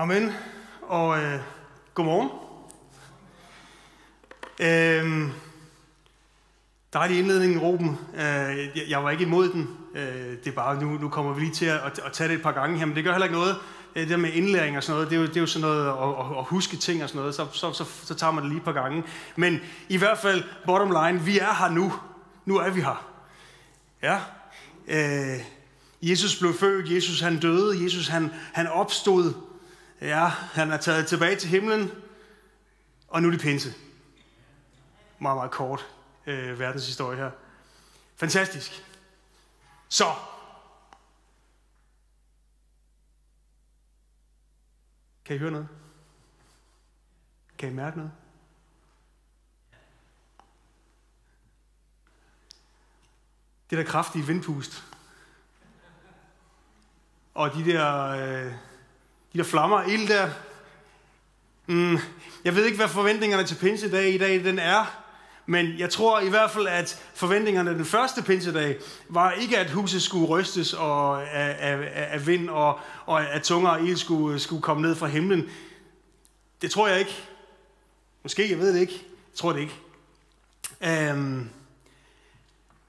Amen. Og øh, godmorgen. Øh, dejlig indledning, Ruben. Øh, jeg, jeg var ikke imod den. Øh, det er bare, nu, nu kommer vi lige til at, at, tage det et par gange her, men det gør heller ikke noget. Øh, det der med indlæring og sådan noget, det er jo, det er jo sådan noget at, at, at huske ting og sådan noget, så, så, så, så tager man det lige et par gange. Men i hvert fald, bottom line, vi er her nu. Nu er vi her. Ja. Øh, Jesus blev født, Jesus han døde, Jesus han, han opstod. Ja, han er taget tilbage til himlen, og nu er det pinse. Meget, meget kort øh, verdenshistorie her. Fantastisk. Så. Kan I høre noget? Kan I mærke noget? Det der kraftige vindpust. Og de der, øh, de der flammer, ild der. Mm, jeg ved ikke, hvad forventningerne til pinsedag i dag den er. Men jeg tror i hvert fald, at forventningerne den første pinsedag var ikke, at huset skulle rystes og af, af, af vind, og, og at tunger og ild skulle, skulle komme ned fra himlen. Det tror jeg ikke. Måske, jeg ved det ikke. Jeg tror det ikke. Um,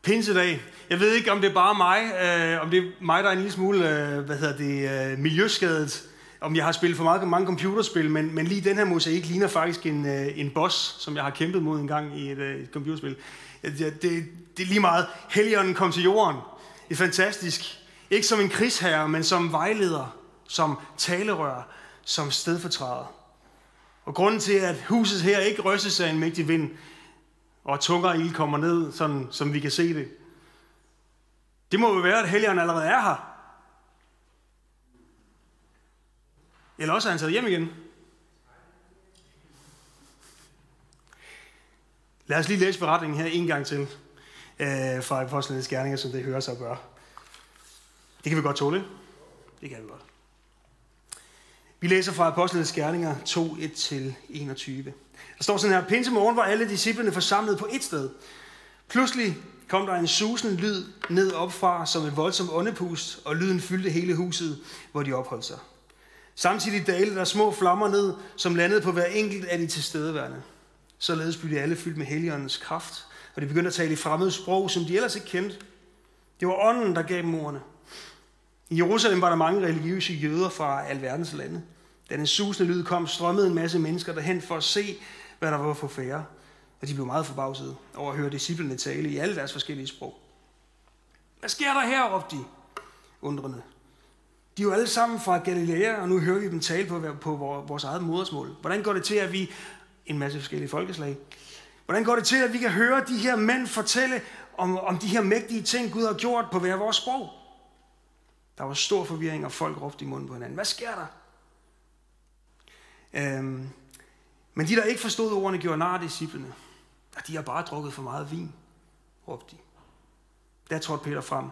pinsedag. Jeg ved ikke, om det er bare mig, øh, om det er mig, der er en lille smule, øh, hvad hedder det, øh, miljøskadet, om jeg har spillet for meget, mange computerspil, men, men lige den her mosaik ligner faktisk en, øh, en boss, som jeg har kæmpet mod en gang i et, øh, et computerspil. Det, det, det er lige meget. Helligånden kom til jorden. Det er fantastisk. Ikke som en krigsherre, men som vejleder, som talerør, som stedfortræder. Og grunden til, at huset her ikke rystes af en mægtig vind, og tungere ild kommer ned, sådan som vi kan se det, det må jo være, at Helligånden allerede er her. Eller også er han taget hjem igen. Lad os lige læse beretningen her en gang til øh, fra Apostlenes Gerninger, som det hører sig at gøre. Det kan vi godt tåle. Det kan vi godt. Vi læser fra Apostlenes Gerninger 2, 1-21. Der står sådan her, Pinsemorgen var alle disciplene forsamlet på et sted. Pludselig kom der en susende lyd ned opfra som et voldsomt åndepust, og lyden fyldte hele huset, hvor de opholdt sig. Samtidig dalede der små flammer ned, som landede på hver enkelt af de tilstedeværende. Således blev de alle fyldt med heligåndens kraft, og de begyndte at tale i fremmede sprog, som de ellers ikke kendte. Det var ånden, der gav dem ordene. I Jerusalem var der mange religiøse jøder fra alverdens lande. Da den susende lyd kom, strømmede en masse mennesker derhen for at se, hvad der var for færre. Og de blev meget forbavsede over at høre disciplene tale i alle deres forskellige sprog. Hvad sker der her, råbte de, undrende. De er jo alle sammen fra Galilea, og nu hører vi dem tale på, på vores eget modersmål. Hvordan går det til, at vi, en masse forskellige folkeslag, hvordan går det til, at vi kan høre de her mænd fortælle om, om de her mægtige ting, Gud har gjort på hver vores sprog? Der var stor forvirring, og folk råbte i munden på hinanden. Hvad sker der? Øhm, men de, der ikke forstod ordene, gjorde nar af disciplene. De har bare drukket for meget vin, råbte de. Der trådte Peter frem,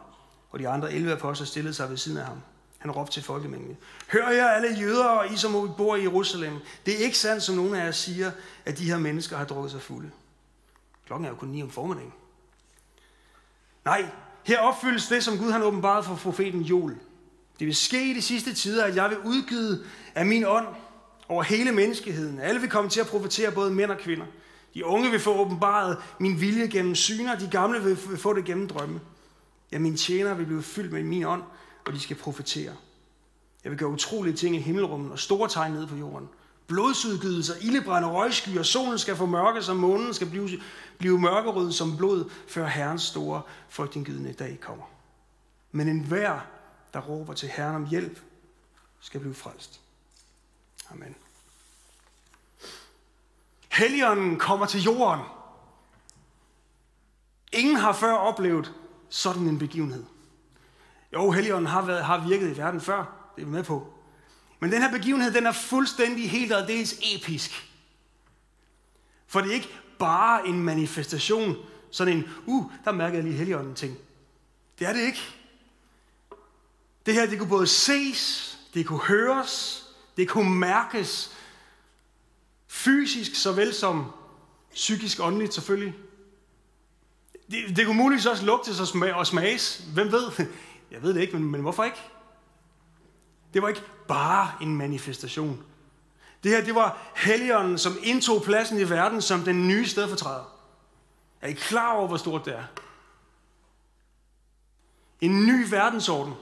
og de andre 11 apostler stillede sig ved siden af ham. Han råbte til folkemængden. Hør jer alle jøder, og I som bor i Jerusalem. Det er ikke sandt, som nogen af jer siger, at de her mennesker har drukket sig fulde. Klokken er jo kun 9 om formiddagen. Nej, her opfyldes det, som Gud han åbenbaret for profeten Joel. Det vil ske i de sidste tider, at jeg vil udgive af min ånd over hele menneskeheden. Alle vil komme til at profetere, både mænd og kvinder. De unge vil få åbenbaret min vilje gennem syner, de gamle vil få det gennem drømme. Ja, mine tjenere vil blive fyldt med min ånd, og de skal profetere. Jeg vil gøre utrolige ting i himmelrummet og store tegn ned på jorden. Blodsudgydelser, ildebrænde, røgskyer, solen skal få mørke, som månen skal blive, blive mørkerød som blod, før Herrens store frygtindgydende dag kommer. Men enhver, der råber til Herren om hjælp, skal blive frelst. Amen. Helligånden kommer til jorden. Ingen har før oplevet sådan en begivenhed. Jo, Helligånden har, været, har virket i verden før, det er vi med på. Men den her begivenhed, den er fuldstændig helt og dels episk. For det er ikke bare en manifestation, sådan en, uh, der mærker jeg lige Helligånden ting. Det er det ikke. Det her, det kunne både ses, det kunne høres, det kunne mærkes, fysisk såvel som psykisk åndeligt selvfølgelig. Det, det kunne muligvis også lugtes og, smag, og smages. Hvem ved? Jeg ved det ikke, men, men hvorfor ikke? Det var ikke bare en manifestation. Det her, det var Helligånden, som indtog pladsen i verden som den nye stedfortræder. Er I klar over, hvor stort det er? En ny verdensorden.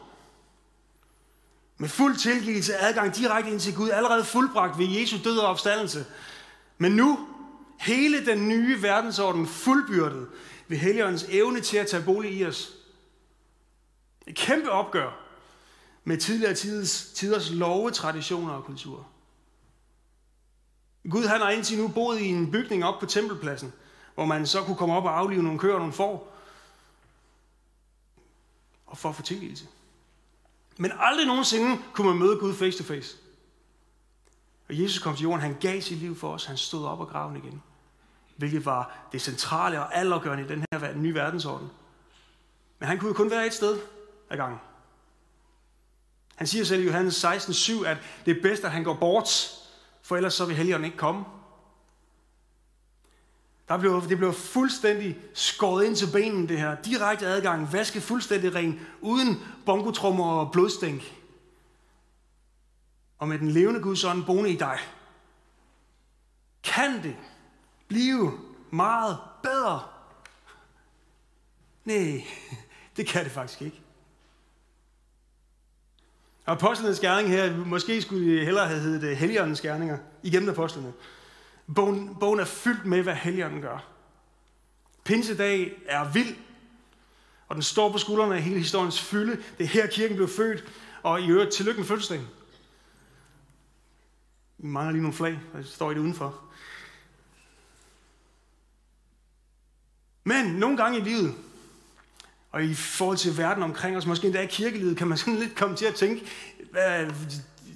Med fuld tilgivelse, adgang direkte ind til Gud, allerede fuldbragt ved Jesu død og opstandelse. Men nu, hele den nye verdensorden fuldbyrdet ved Helligåndens evne til at tage bolig i os. Et kæmpe opgør med tidligere tiders, tiders love, traditioner og kultur. Gud han har indtil nu boet i en bygning op på tempelpladsen, hvor man så kunne komme op og aflive nogle køer og nogle får, og for at få tilgivelse. Men aldrig nogensinde kunne man møde Gud face to face. Og Jesus kom til jorden, han gav sit liv for os, han stod op og graven igen. Hvilket var det centrale og allergørende i den her nye verdensorden. Men han kunne jo kun være et sted ad gangen. Han siger selv i Johannes 16:7, at det er bedst, at han går bort, for ellers så vil Helligånden ikke komme. Der blev, det blev fuldstændig skåret ind til benen, det her. Direkte adgang, vaske fuldstændig ren, uden bongotrummer og blodstænk. Og med den levende Guds ånd boende i dig. Kan det blive meget bedre? Nej, det kan det faktisk ikke. Apostlenes gerning her, måske skulle hellere have heddet øh, Helligåndens gerninger igennem apostlene. Bogen, bogen er fyldt med, hvad Helligånden gør. Pinsedag er vild, og den står på skuldrene af hele historiens fylde. Det er her, kirken blev født, og i øvrigt tillykke med fødselsdagen. Vi mangler lige nogle flag, der står i det udenfor. Men nogle gange i livet, og i forhold til verden omkring os, måske endda i kirkelivet, kan man sådan lidt komme til at tænke, hvad,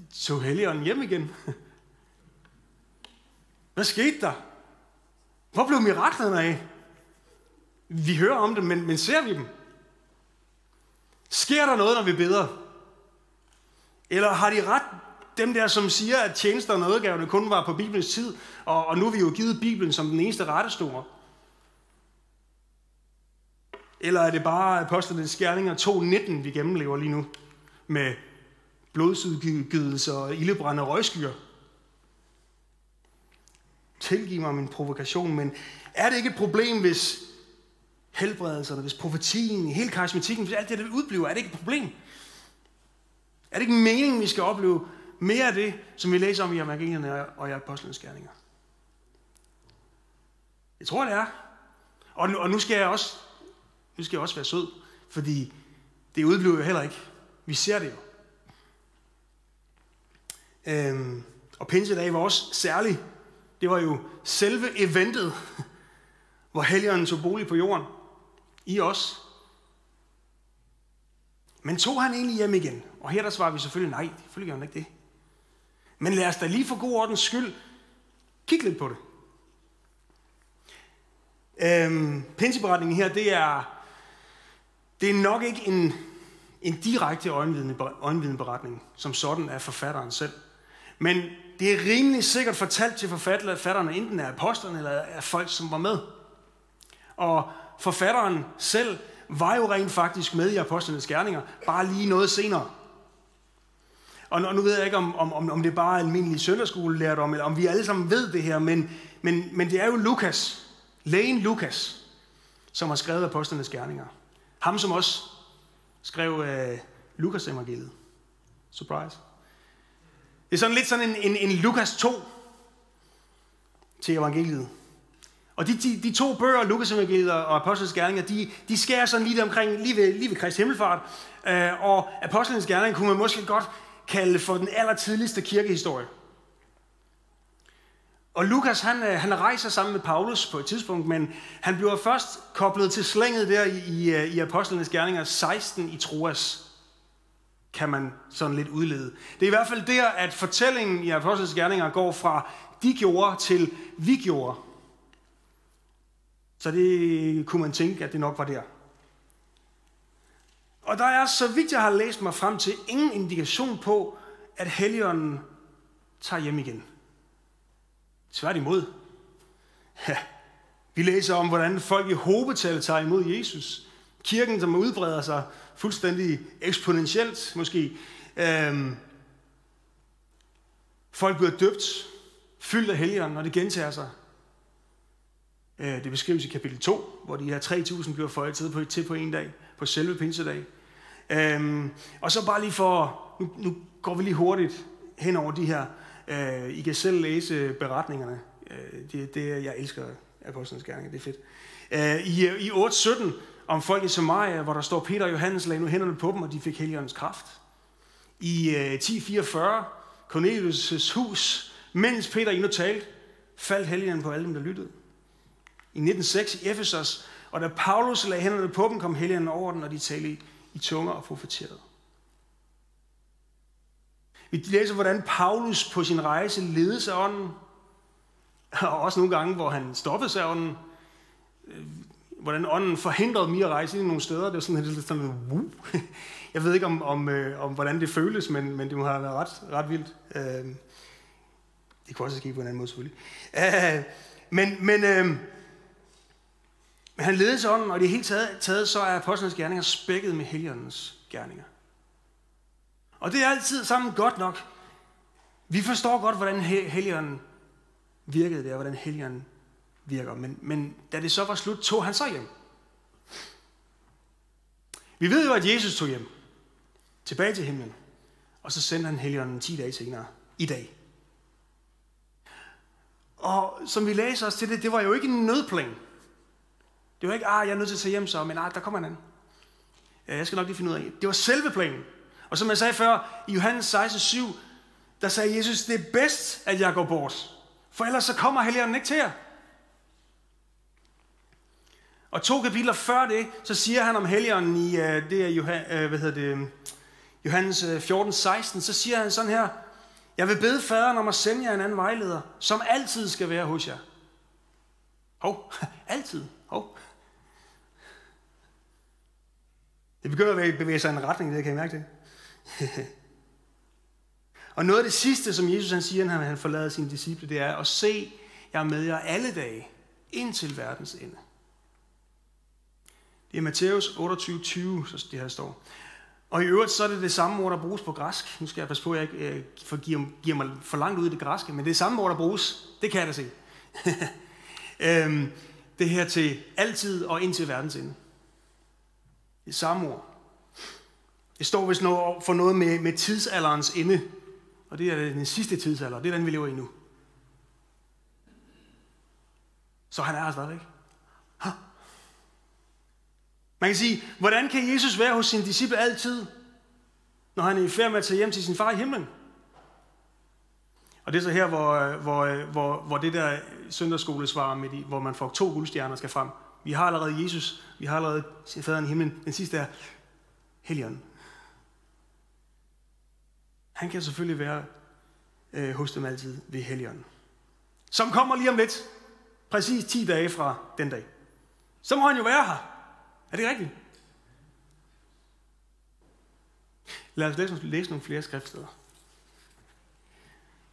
så Helligånden hjem igen? Hvad skete der? Hvor blev miraklerne af? Vi hører om dem, men, men ser vi dem? Sker der noget, når vi beder? Eller har de ret, dem der, som siger, at tjenester og nådegaverne kun var på Bibelens tid, og, og nu er vi jo givet Bibelen som den eneste rettestore? Eller er det bare apostlenes skærninger 2.19, vi gennemlever lige nu, med blodsudgivelser og ildebrændende røgskyer? Tilgiv mig min provokation, men er det ikke et problem, hvis helbredelserne, hvis profetien, hele karismatikken, hvis alt det, der udbliver, er det ikke et problem? Er det ikke meningen, vi skal opleve mere af det, som vi læser om i evangelierne og i apostlenes gerninger? Jeg tror, det er. Og nu, og nu skal jeg også, nu skal jeg også være sød, fordi det udbliver jo heller ikke. Vi ser det jo. Øhm, og pinsedag var også særlig det var jo selve eventet, hvor helgeren tog bolig på jorden. I os. Men tog han egentlig hjem igen? Og her der svarer vi selvfølgelig nej, selvfølgelig gør han ikke det. Men lad os da lige for god ordens skyld kigge lidt på det. Øhm, pinseberetningen her, det er, det er nok ikke en, en direkte øjenvidenberetning, som sådan er forfatteren selv. Men det er rimelig sikkert fortalt til forfatterne, enten af apostlerne eller af folk, som var med. Og forfatteren selv var jo rent faktisk med i apostlenes gerninger, bare lige noget senere. Og nu ved jeg ikke, om, om, om det er bare almindelig søndagsskolelærdom, eller om vi alle sammen ved det her, men, men, men det er jo Lukas, lægen Lukas, som har skrevet apostlenes gerninger. Ham, som også skrev øh, Lukas evangeliet. Surprise. Det er sådan lidt sådan en, en, en Lukas 2 til evangeliet. Og de, de, de to bøger, Lukas evangeliet og Apostlenes Gerninger, de, de skærer sådan lige omkring, lige ved, lige ved Kristi Himmelfart. Øh, og Apostlenes Gerninger kunne man måske godt kalde for den allertidligste kirkehistorie. Og Lukas, han, øh, han rejser sammen med Paulus på et tidspunkt, men han bliver først koblet til slænget der i, i, øh, i Apostlenes Gerninger 16 i Troas kan man sådan lidt udlede. Det er i hvert fald der, at fortællingen i Apostlenes Gerninger går fra de gjorde til vi gjorde. Så det kunne man tænke, at det nok var der. Og der er, så vidt jeg har læst mig frem til, ingen indikation på, at Helligånden tager hjem igen. Tværtimod. Ja, vi læser om, hvordan folk i hobetal tager imod Jesus. Kirken, som udbreder sig fuldstændig eksponentielt måske. Øhm, Folk bliver døbt, fyldt af helligånden, og det gentager sig. Øh, det beskrives i kapitel 2, hvor de her 3.000 bliver føjet til på, til på en dag, på selve pinsedag. Øhm, og så bare lige for, nu, nu går vi lige hurtigt hen over de her. Øh, I kan selv læse beretningerne. Øh, det, det, jeg elsker apostlenes gerninger, det er fedt. Øh, I, øh, I 8.17 om folk i Samaria, hvor der står, Peter og Johannes lagde nu hænderne på dem, og de fik helligåndens kraft. I øh, 10.44, Cornelius' hus, mens Peter endnu talte, faldt heligånden på alle dem, der lyttede. I 1906 i Ephesus, og da Paulus lagde hænderne på dem, kom heligånden over den, og de talte i, i tunger og profeterede. Vi læser, hvordan Paulus på sin rejse ledes af ånden, og også nogle gange, hvor han stoppede sig af ånden, øh, hvordan ånden forhindrede mig at rejse ind i nogle steder. Det var sådan lidt sådan, uh. Jeg ved ikke om, om, øh, om hvordan det føles, men, men det må have været ret, ret vildt. Øh, det kunne også ske på en anden måde selvfølgelig. Øh, men, men, øh, men han ledede ånden, og det hele helt taget, taget så er apostlenes gerninger spækket med heligåndens gerninger. Og det er altid sammen godt nok. Vi forstår godt, hvordan Helligånden virkede der, hvordan Helligånden virker. Men, men da det så var slut, tog han så hjem. Vi ved jo, at Jesus tog hjem. Tilbage til himlen. Og så sendte han Helligånden 10 dage senere. I dag. Og som vi læser os til det, det var jo ikke en nødplan. Det var ikke, ah, jeg er nødt til at tage hjem så, men ah, der kommer en anden. Ja, jeg skal nok lige finde ud af det. var selve planen. Og som jeg sagde før, i Johannes 16:7, der sagde Jesus, det er bedst, at jeg går bort. For ellers så kommer Helligånden ikke til jer. Og to kapitler før det, så siger han om Helligånden i, øh, det er Johan, øh, hvad hedder det, øh, Johannes 14, 16, så siger han sådan her, jeg vil bede faderen om at sende jer en anden vejleder, som altid skal være hos jer. Hov, altid. Hov. Det begynder at bevæge sig i en retning, det kan I mærke det. og noget af det sidste, som Jesus han siger, når han forlader sine disciple, det er at se, jeg er med jer alle dage, indtil verdens ende. Det er Matthæus 28:20, så det her står. Og i øvrigt, så er det det samme ord, der bruges på græsk. Nu skal jeg passe på, at jeg ikke øh, for, giver, giver mig for langt ud i det græske, men det er samme ord, der bruges. Det kan jeg da se. øhm, det her til altid og indtil verdens ende. Det er samme ord. Det står vist noget for noget med, med tidsalderens ende. Og det er den sidste tidsalder. Det er den, vi lever i nu. Så han er her stadigvæk. Man kan sige, hvordan kan Jesus være hos sine disciple altid, når han er i færd med at tage hjem til sin far i himlen? Og det er så her, hvor, hvor, hvor, hvor det der søndagsskolesvar, med de, hvor man får to guldstjerner, skal frem. Vi har allerede Jesus, vi har allerede faderen i himlen. Den sidste er Helligånden. Han kan selvfølgelig være øh, hos dem altid ved helgen. Som kommer lige om lidt. Præcis 10 dage fra den dag. Så må han jo være her. Er det rigtigt? Lad os læse, læse nogle flere skriftsteder.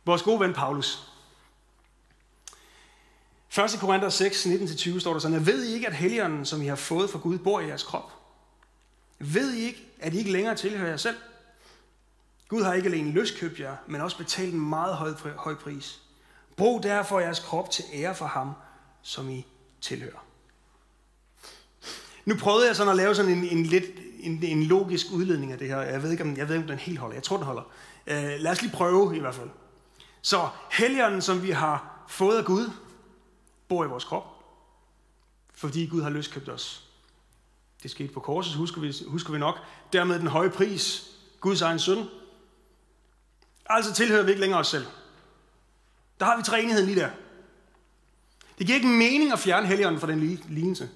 Vores gode ven Paulus. 1. Korinther 6, 19-20 står der sådan, ved I ikke, at helligånden, som I har fået fra Gud, bor i jeres krop? Ved I ikke, at I ikke længere tilhører jer selv? Gud har ikke alene løskøbt jer, men også betalt en meget høj, høj pris. Brug derfor jeres krop til ære for ham, som I tilhører. Nu prøvede jeg sådan at lave sådan en, en lidt en, en logisk udledning af det her. Jeg ved ikke, om, jeg ved ikke, om den helt holder. Jeg tror, den holder. Uh, lad os lige prøve i hvert fald. Så helligånden, som vi har fået af Gud, bor i vores krop, fordi Gud har løskøbt os. Det skete på korset, husker vi, husker vi nok. Dermed den høje pris, Guds egen søn. Altså tilhører vi ikke længere os selv. Der har vi træenigheden lige der. Det giver ikke mening at fjerne helligånden fra den lignelse,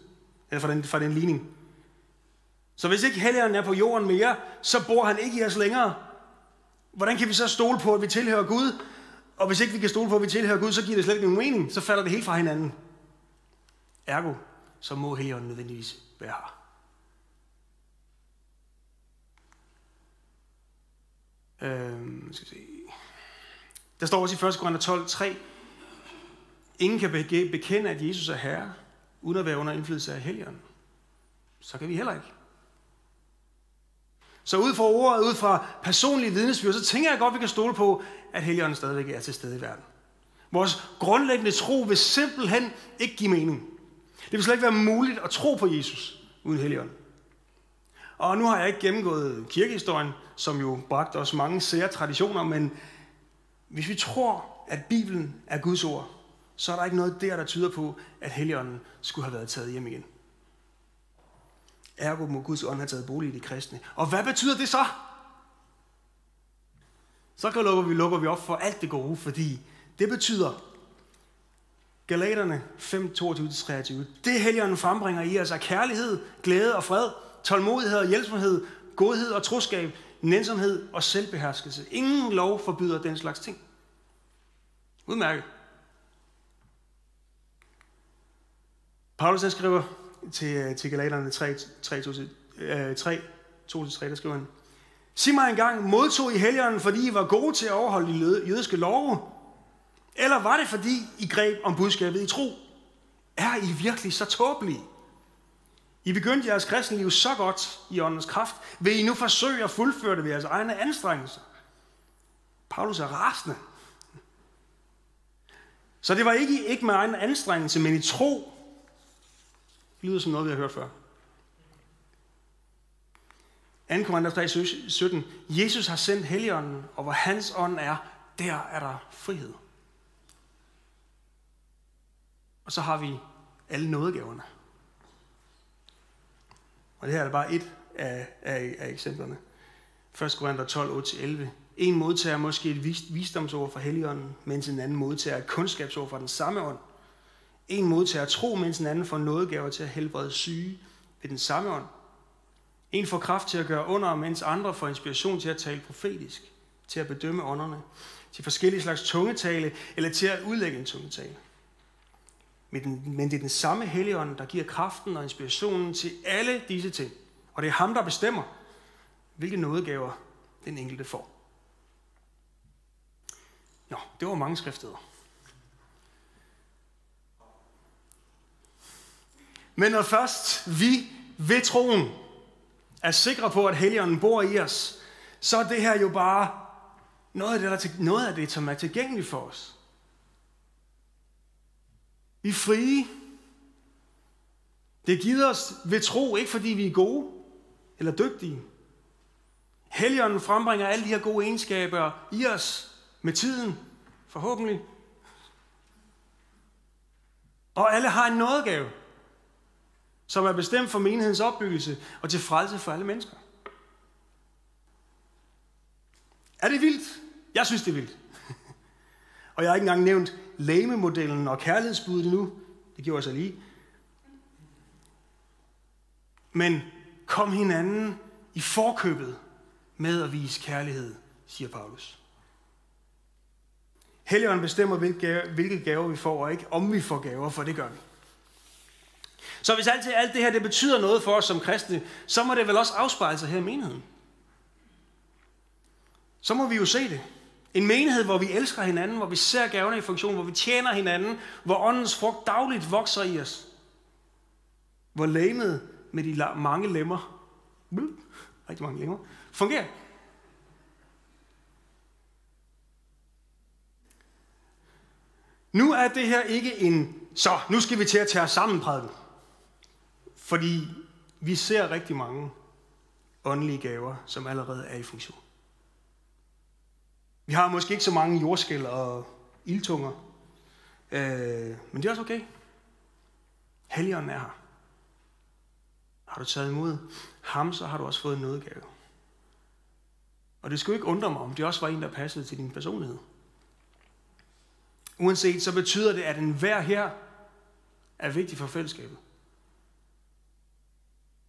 eller fra den, fra den ligning. Så hvis ikke helligånden er på jorden mere, så bor han ikke i os længere. Hvordan kan vi så stole på, at vi tilhører Gud? Og hvis ikke vi kan stole på, at vi tilhører Gud, så giver det slet ikke nogen mening. Så falder det helt fra hinanden. Ergo, så må helligånden nødvendigvis være her. Øhm, skal se. Der står også i 1. Korinther 12, 3. Ingen kan bekende, at Jesus er Herre, uden at være under indflydelse af helgen. Så kan vi heller ikke. Så ud fra ordet, ud fra personlige vidnesbyrd, så tænker jeg godt, at vi kan stole på, at Helligånden stadigvæk er til stede i verden. Vores grundlæggende tro vil simpelthen ikke give mening. Det vil slet ikke være muligt at tro på Jesus uden Helligånden. Og nu har jeg ikke gennemgået kirkehistorien, som jo bragte os mange sære traditioner, men hvis vi tror, at Bibelen er Guds ord, så er der ikke noget der, der tyder på, at Helligånden skulle have været taget hjem igen. Ergo må Guds ånd have taget bolig i de kristne. Og hvad betyder det så? Så lukker vi, lukker vi op for alt det gode, fordi det betyder, Galaterne 5, 22-23, det Helligånden frembringer i os er kærlighed, glæde og fred, tålmodighed og hjælpsomhed, godhed og troskab, nænsomhed og selvbeherskelse. Ingen lov forbyder den slags ting. Udmærket. Paulus han skriver til, øh, til Galaterne 3, 3, 2, 3, 2 3, der skriver han, Sig mig engang, modtog I helgeren, fordi I var gode til at overholde de jødiske love? Eller var det, fordi I greb om budskabet i tro? Er I virkelig så tåbelige? I begyndte jeres kristenliv så godt i åndens kraft. Vil I nu forsøge at fuldføre det ved jeres egne anstrengelser? Paulus er rasende. Så det var ikke, ikke med egen anstrengelse, men i tro. Det lyder som noget, vi har hørt før. 2. Korinther 3, 17. Jesus har sendt Helligånden, og hvor hans ånd er, der er der frihed. Og så har vi alle nådegaverne. Og det her er bare et af, af, af eksemplerne. 1. Korinther 12, 8-11. En modtager måske et visdomsord fra Helligånden, mens en anden modtager et kundskabsord fra den samme ånd. En modtager tro, mens en anden får nådegaver til at helbrede syge ved den samme ånd. En får kraft til at gøre under, mens andre får inspiration til at tale profetisk, til at bedømme ånderne, til forskellige slags tungetale eller til at udlægge en tungetale. Men det er den samme Helligånd, der giver kraften og inspirationen til alle disse ting. Og det er ham, der bestemmer, hvilke nådegaver den enkelte får. Nå, det var mange skriftsteder. Men når først vi ved troen er sikre på, at Helligånden bor i os, så er det her jo bare noget af det, der, til, noget af det som er tilgængeligt for os. Vi er frie. Det er givet os ved tro, ikke fordi vi er gode eller dygtige. Helligånden frembringer alle de her gode egenskaber i os med tiden, forhåbentlig. Og alle har en nådegave, som er bestemt for menighedens opbyggelse og til frelse for alle mennesker. Er det vildt? Jeg synes, det er vildt. og jeg har ikke engang nævnt lægemodellen og kærlighedsbuddet nu. Det gjorde jeg så lige. Men kom hinanden i forkøbet med at vise kærlighed, siger Paulus. Helligånden bestemmer, hvilke gaver vi får, og ikke om vi får gaver, for det gør vi. Så hvis altid alt det her det betyder noget for os som kristne, så må det vel også afspejle sig her i menigheden. Så må vi jo se det. En menighed, hvor vi elsker hinanden, hvor vi ser gaverne i funktion, hvor vi tjener hinanden, hvor åndens frugt dagligt vokser i os. Hvor læmet med de mange lemmer, rigtig mange lemmer, fungerer. Nu er det her ikke en, så nu skal vi til at tage os sammen prædiken. Fordi vi ser rigtig mange åndelige gaver, som allerede er i funktion. Vi har måske ikke så mange jordskæl og ildtunger, øh, men det er også okay. Helligånden er her. Har du taget imod ham, så har du også fået en nådegave. Og det skulle ikke undre mig, om det også var en, der passede til din personlighed. Uanset, så betyder det, at enhver her er vigtig for fællesskabet.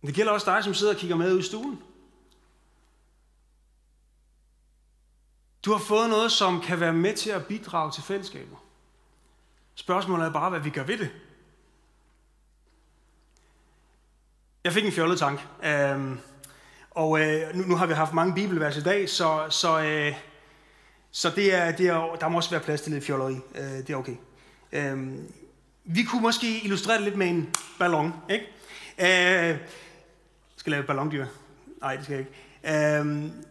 Men det gælder også dig, som sidder og kigger med ud i stuen. Du har fået noget, som kan være med til at bidrage til fællesskabet. Spørgsmålet er bare, hvad vi gør ved det. Jeg fik en fjollet tank. Øhm, og øh, nu, nu har vi haft mange bibelvers i dag, så, så, øh, så det er, det er, der må også være plads til lidt fjolleri. Øh, det er okay. Øhm, vi kunne måske illustrere det lidt med en ballon. Ikke? Øh, skal lave ballondyr. Nej, det skal jeg ikke. Øhm,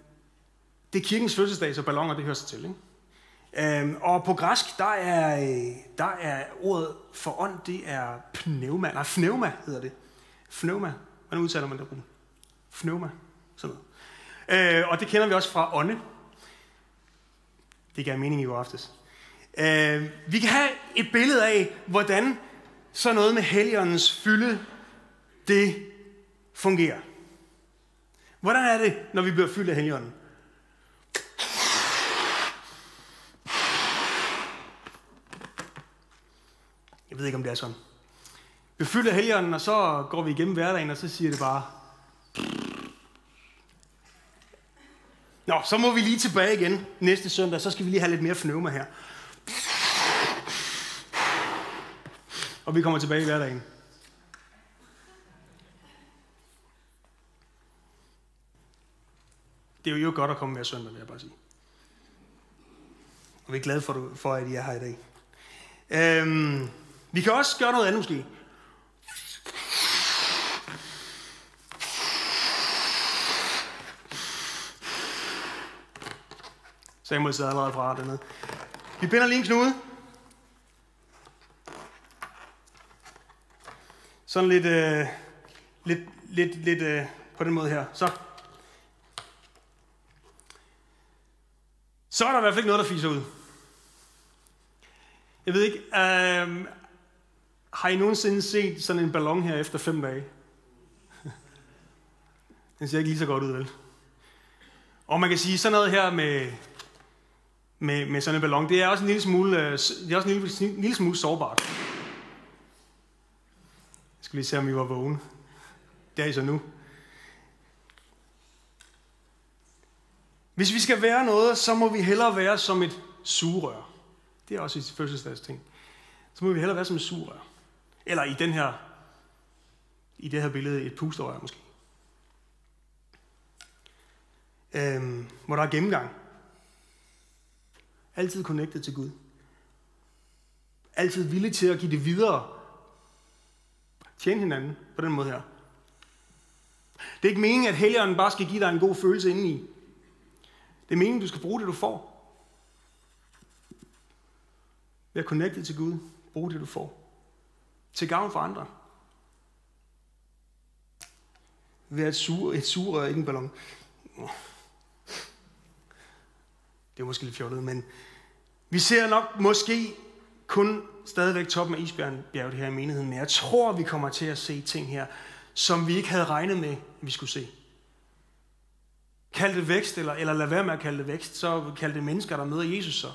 det er kirkens fødselsdag, så ballonger, det hører sig til. Ikke? Øhm, og på græsk, der er, øh, der er ordet for ånd, det er pneuma. Nej, pneuma hedder det. Pneuma. Hvordan udtaler man det? Pneuma. Sådan noget. Øh, og det kender vi også fra ånde. Det gav mening i går aftes. Øh, vi kan have et billede af, hvordan så noget med heligåndens fylde, det fungerer. Hvordan er det, når vi bliver fyldt af heligånden? Jeg ved ikke, om det er sådan. Vi fylder af og så går vi igennem hverdagen, og så siger det bare... Nå, så må vi lige tilbage igen næste søndag, så skal vi lige have lidt mere fnøvme her. Og vi kommer tilbage i hverdagen. Det er jo godt at komme med søndag, vil jeg bare sige. Og vi er glade for, for at I er her i dag. Øhm, vi kan også gøre noget andet måske. Samuel sidder allerede fra dernede. Vi binder lige en knude. Sådan lidt, øh, lidt, lidt, lidt øh, på den måde her. Så. Så er der i hvert fald ikke noget, der fiser ud. Jeg ved ikke, øh, har I nogensinde set sådan en ballon her efter fem dage? Den ser ikke lige så godt ud, vel? Og man kan sige, sådan noget her med, med, med sådan en ballon, det er også en lille smule, øh, det er også en lille, en lille smule sårbart. Jeg skal lige se, om I var vågne. Det er I så nu. Hvis vi skal være noget, så må vi hellere være som et sugerør. Det er også et fødselsdags ting. Så må vi hellere være som et sugerør. Eller i den her, i det her billede, et pusterør måske. Øhm, hvor der er gennemgang. Altid connected til Gud. Altid villig til at give det videre. Tjene hinanden på den måde her. Det er ikke meningen, at helgeren bare skal give dig en god følelse indeni. Det er meningen, du skal bruge det, du får. Vær connected til Gud. Brug det, du får. Til gavn for andre. Vær at sur, et surrør, ikke en ballon. Det er måske lidt fjollet, men vi ser nok måske kun stadigvæk toppen af isbjerget her i menigheden, men jeg tror, vi kommer til at se ting her, som vi ikke havde regnet med, at vi skulle se. Kald det vækst, eller, eller lad være med at kalde det vækst, så kald det mennesker, der møder Jesus så.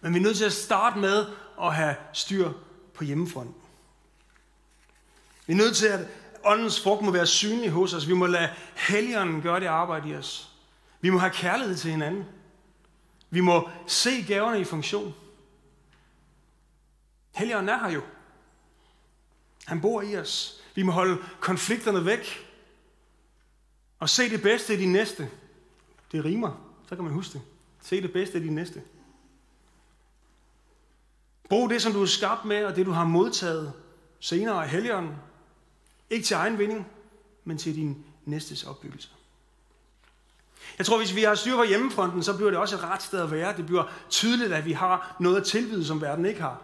Men vi er nødt til at starte med at have styr på hjemmefronten. Vi er nødt til at åndens frugt må være synlig hos os. Vi må lade helligånden gøre det arbejde i os. Vi må have kærlighed til hinanden. Vi må se gaverne i funktion. Helligånden er her jo. Han bor i os. Vi må holde konflikterne væk. Og se det bedste i de næste. Det rimer, så kan man huske det. Se det bedste i de næste. Brug det, som du er skabt med, og det, du har modtaget senere af helgeren. Ikke til egen vinding, men til din næstes opbyggelse. Jeg tror, hvis vi har styr på hjemmefronten, så bliver det også et ret sted at være. Det bliver tydeligt, at vi har noget at tilbyde, som verden ikke har.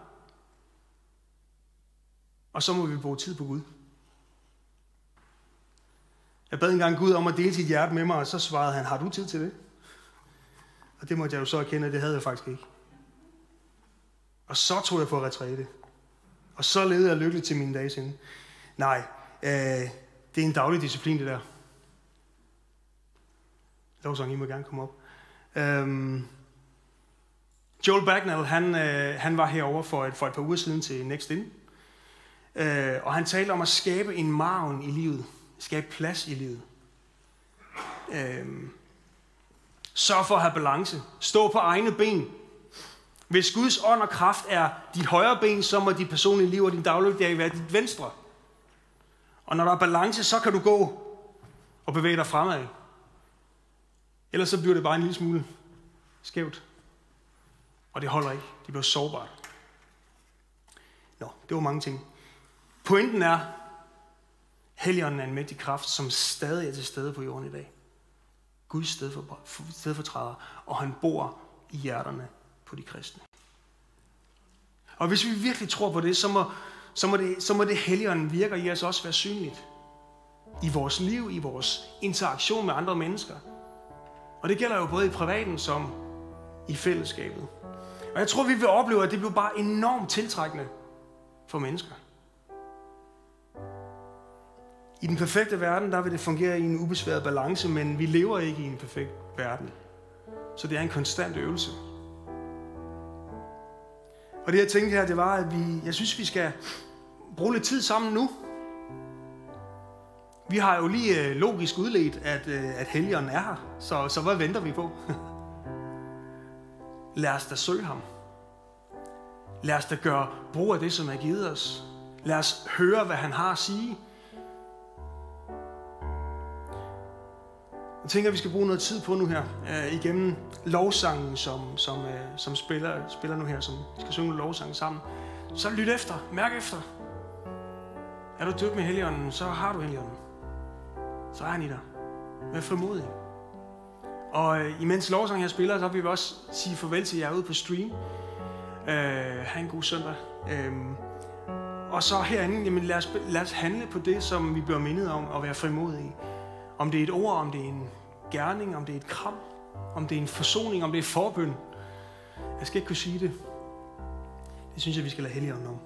Og så må vi bruge tid på Gud. Jeg bad engang Gud om at dele sit hjerte med mig, og så svarede han, har du tid til det? Og det måtte jeg jo så erkende, at det havde jeg faktisk ikke. Og så tog jeg på retræte. Og så levede jeg lykkeligt til mine dage siden. Nej, øh, det er en daglig disciplin, det der. Lovsang, I må gerne komme op. Øhm, Joel Bagnall, han, øh, han var herover for et, for et par uger siden til Next In. Øh, og han talte om at skabe en maven i livet. Skabe plads i livet. Øh, sørg for at have balance. Stå på egne ben. Hvis Guds ånd og kraft er dit højre ben, så må dit personlige liv og din dagligdag være dit venstre. Og når der er balance, så kan du gå og bevæge dig fremad. Ellers så bliver det bare en lille smule skævt. Og det holder ikke. Det bliver sårbart. Nå, det var mange ting. Pointen er, Helligånden er en mægtig kraft, som stadig er til stede på jorden i dag. Guds sted for, stedfortræder, og han bor i hjerterne på de kristne. Og hvis vi virkelig tror på det, så må, så må det, så må det Helligånden virker i os også være synligt. I vores liv, i vores interaktion med andre mennesker. Og det gælder jo både i privaten som i fællesskabet. Og jeg tror, vi vil opleve, at det bliver bare enormt tiltrækkende for mennesker. I den perfekte verden, der vil det fungere i en ubesværet balance, men vi lever ikke i en perfekt verden. Så det er en konstant øvelse. Og det jeg tænkte her, det var, at vi, jeg synes, vi skal bruge lidt tid sammen nu. Vi har jo lige øh, logisk udledt, at, øh, at helgeren er her. Så, så hvad venter vi på? Lad os da søge ham. Lad os da gøre brug af det, som er givet os. Lad os høre, hvad han har at sige. Jeg tænker, at vi skal bruge noget tid på nu her, øh, igennem lovsangen, som, som, øh, som spiller, spiller nu her, som vi skal synge lovsangen sammen. Så lyt efter, mærk efter. Er du døbt med Helligånden, så har du Helligånden. Så er han i dig. Vær frimodig. Og øh, imens lovsangen her spiller, så vil vi også sige farvel til jer ude på stream. Øh, ha' en god søndag. Øh, og så herinde, jamen lad os, lad os handle på det, som vi bliver mindet om at være frimodige. Om det er et ord, om det er en gerning, om det er et kram, om det er en forsoning, om det er forbøn. Jeg skal ikke kunne sige det. Det synes jeg, vi skal lade Helligånden om.